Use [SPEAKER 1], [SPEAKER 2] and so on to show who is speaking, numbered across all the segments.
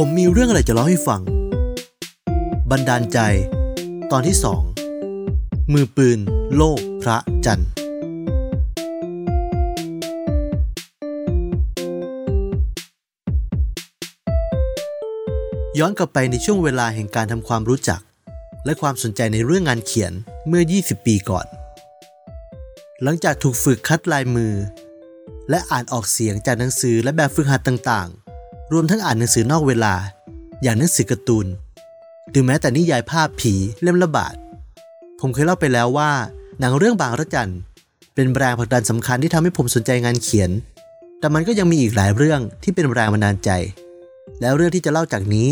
[SPEAKER 1] ผมมีเรื่องอะไรจะเล่าให้ฟัง บันดาลใจ ตอนที่สอง มือปืน โลกพระจันทร์ ย้อนกลับไปในช่วงเวลาแห่งการทำความรู้จัก และความสนใจในเรื่องงานเขียนเมื่อ 20 ปีก่อน หลังจากถูกฝึกคัดลายมือ และอ่านออกเสียงจากหนังสือและแบบฝึกหัดต่างๆ รวมทั้งอ่านหนังสือนอกเวลา อย่างหนังสือการ์ตูน หรือแม้แต่นิยายภาพผีเล่มละบาท ผมเคยเล่าไปแล้วว่า หนังเรื่องบางระจันเป็นแรงผลักดันสำคัญที่ทำให้ผมสนใจงานเขียน แต่มันก็ยังมีอีกหลายเรื่องที่เป็นแรงบันดาลใจ แล้วเรื่องที่จะเล่าจากนี้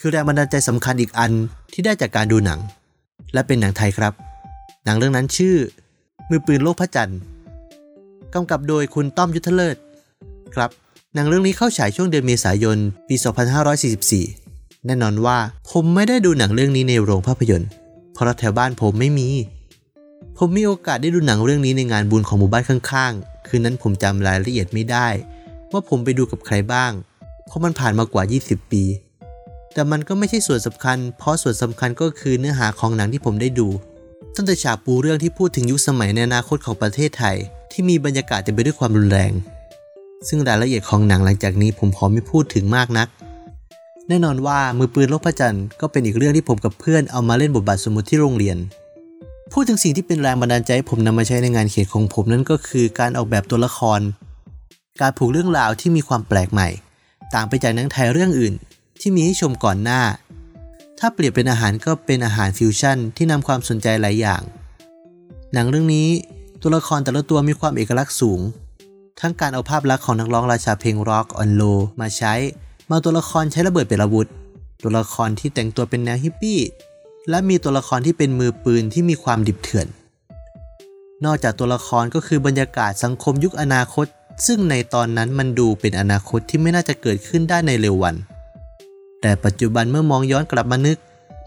[SPEAKER 1] คือแรงบันดาลใจสำคัญอีกอันที่ได้จากการดูหนัง และเป็นหนังไทยครับ หนังเรื่องนั้นชื่อ มือปืนโลกพระจันทร์กำกับโดยคุณต้อมยุทธเลิศครับ หนังเรื่องนี้เข้าฉายช่วงเดือนเมษายน ปี 2544 แน่นอนว่าผมไม่ได้ดูหนังเรื่องนี้ในโรงภาพยนตร์ เพราะแถวบ้านผมไม่มี ผมมีโอกาสได้ดูหนังเรื่องนี้ในงานบุญของหมู่บ้านข้างๆ คืนนั้นผมจำรายละเอียดไม่ได้ ว่าผมไปดูกับใครบ้าง เพราะมันผ่านมากว่า 20 ปี แต่มันก็ไม่ใช่ส่วนสำคัญ เพราะส่วนสำคัญก็คือเนื้อหาของหนังที่ผมได้ดูตั้งแต่ฉากปูเรื่องที่พูดถึงยุคสมัยในอนาคตของประเทศไทย ที่มีบรรยากาศเต็มไปด้วยความรุนแรง ซึ่งรายละเอียดของหนังหลังจากนี้ผมขอไม่พูดถึงมากนัก แน่นอนว่ามือปืนโลกพระจันทร์ก็เป็นอีกเรื่องที่ผมกับเพื่อนเอามาเล่นบทบาทสมมติที่โรงเรียน พูดถึงสิ่งที่เป็นแรงบันดาลใจให้ผมนำมาใช้ในงานเขียนของผมนั่นก็คือการออกแบบตัวละคร การผูกเรื่องราวที่มีความแปลกใหม่ ต่างไปจากหนังไทยเรื่องอื่น ที่มีให้ชมก่อนหน้า ถ้าเปรียบเป็นอาหารก็เป็นอาหารฟิวชั่นที่นำความสนใจหลายอย่าง หนังเรื่องนี้ตัวละครแต่ละตัวมีความเอกลักษณ์สูง ทั้งการเอาภาพลักษณ์ของนักร้องราชาเพลงร็อกแอนด์โรลมาใช้บาตัวละครใช้ระเบิดเป็นอาวุธ ตัวละครที่แต่งตัวเป็นแนวฮิปปี้ และมีตัวละครที่เป็นมือปืนที่มีความดิบเถื่อน นอกจากตัวละครก็คือบรรยากาศสังคมยุคอนาคต ซึ่งในตอนนั้นมันดูเป็นอนาคตที่ไม่น่าจะเกิดขึ้นได้ในเร็ววัน แต่ปัจจุบันเมื่อมองย้อนกลับมานึก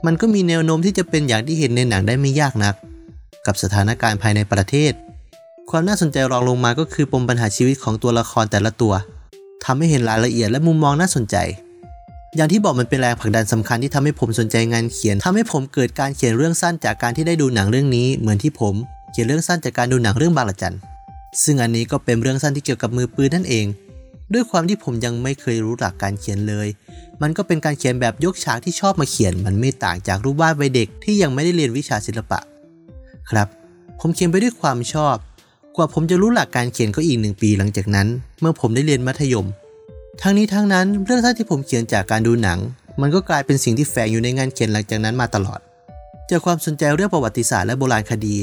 [SPEAKER 1] มันก็มีแนวโน้มที่จะเป็นอย่างที่เห็นในหนังได้ไม่ยากนัก กับสถานการณ์ภายในประเทศ ความน่าสนใจรองลงมาก็คือปมปัญหาชีวิตของตัวละครแต่ละตัวทำให้เห็นรายละเอียดและมุมมองน่าสนใจ อย่างที่บอกมันเป็นแรงผลักดันสำคัญที่ทำให้ผมสนใจงานเขียนทำให้ผมเกิดการเขียนเรื่องสั้นจากการที่ได้ดูหนังเรื่องนี้ เหมือนที่ผมเขียนเรื่องสั้นจากการดูหนังเรื่องบางละจันซึ่งอันนี้ก็เป็นเรื่องสั้นที่เกี่ยวกับมือปืนนั่นเอง ด้วยความที่ผมยังไม่เคยรู้หลักการเขียนเลย มันก็เป็นการเขียนแบบยกฉากที่ชอบมาเขียน มันไม่ต่างจากรูปวาดวัยเด็กที่ยังไม่ได้เรียนวิชาศิลปะ ครับ ผมเขียนไปด้วยความชอบ ว่าผมจะรู้หลักการเขียนก็อีกหนึ่งปีหลังจากนั้น เมื่อผมได้เรียนมัธยม ทั้งนี้ทั้งนั้นเรื่องสั้นที่ผมเขียนจากการดูหนัง มันก็กลายเป็นสิ่งที่แฝงอยู่ในงานเขียนหลังจากนั้นมาตลอด จากความสนใจเรื่องประวัติศาสตร์และโบราณคดี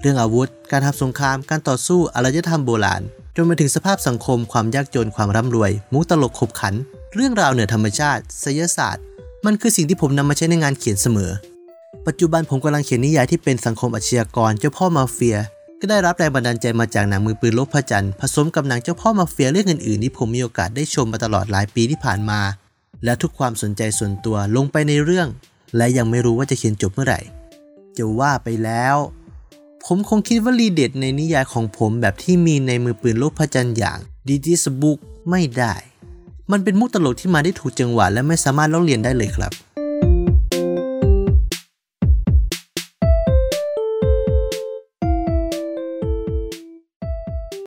[SPEAKER 1] เรื่องอาวุธ การทำสงคราม การต่อสู้อารยธรรมโบราณ จนมาถึงสภาพสังคม ความยากจนความร่ำรวย มุกตลกขบขัน เรื่องราวเหนือธรรมชาติศิลศาสตร์ มันคือสิ่งที่ผมนำมาใช้ในงานเขียนเสมอ ปัจจุบันผมกำลังเขียนนิยายที่เป็นสังคมอาชญากรเจ้าพ่อมาเฟีย ก็ได้รับแรงบันดาลใจมาจากหนังมือปืนโลกพระจันทร์ผสมกับหนังเจ้าพ่อมาเฟียเรื่องอื่นๆที่ผมมีโอกาสได้ชมมาตลอดหลายปีที่ผ่านมา และทุกความสนใจส่วนตัวลงไปในเรื่อง และยังไม่รู้ว่าจะเขียนจบเมื่อไหร่จะว่าไปแล้ว ผมคงคิดว่ารีเด็ดในนิยายของผมแบบที่มีในมือปืนโลกพระจันทร์อย่างดีดิสบุกไม่ได้ มันเป็นมุกตลกที่มาได้ถูกจังหวะและไม่สามารถเล่าเรียนได้เลยครับ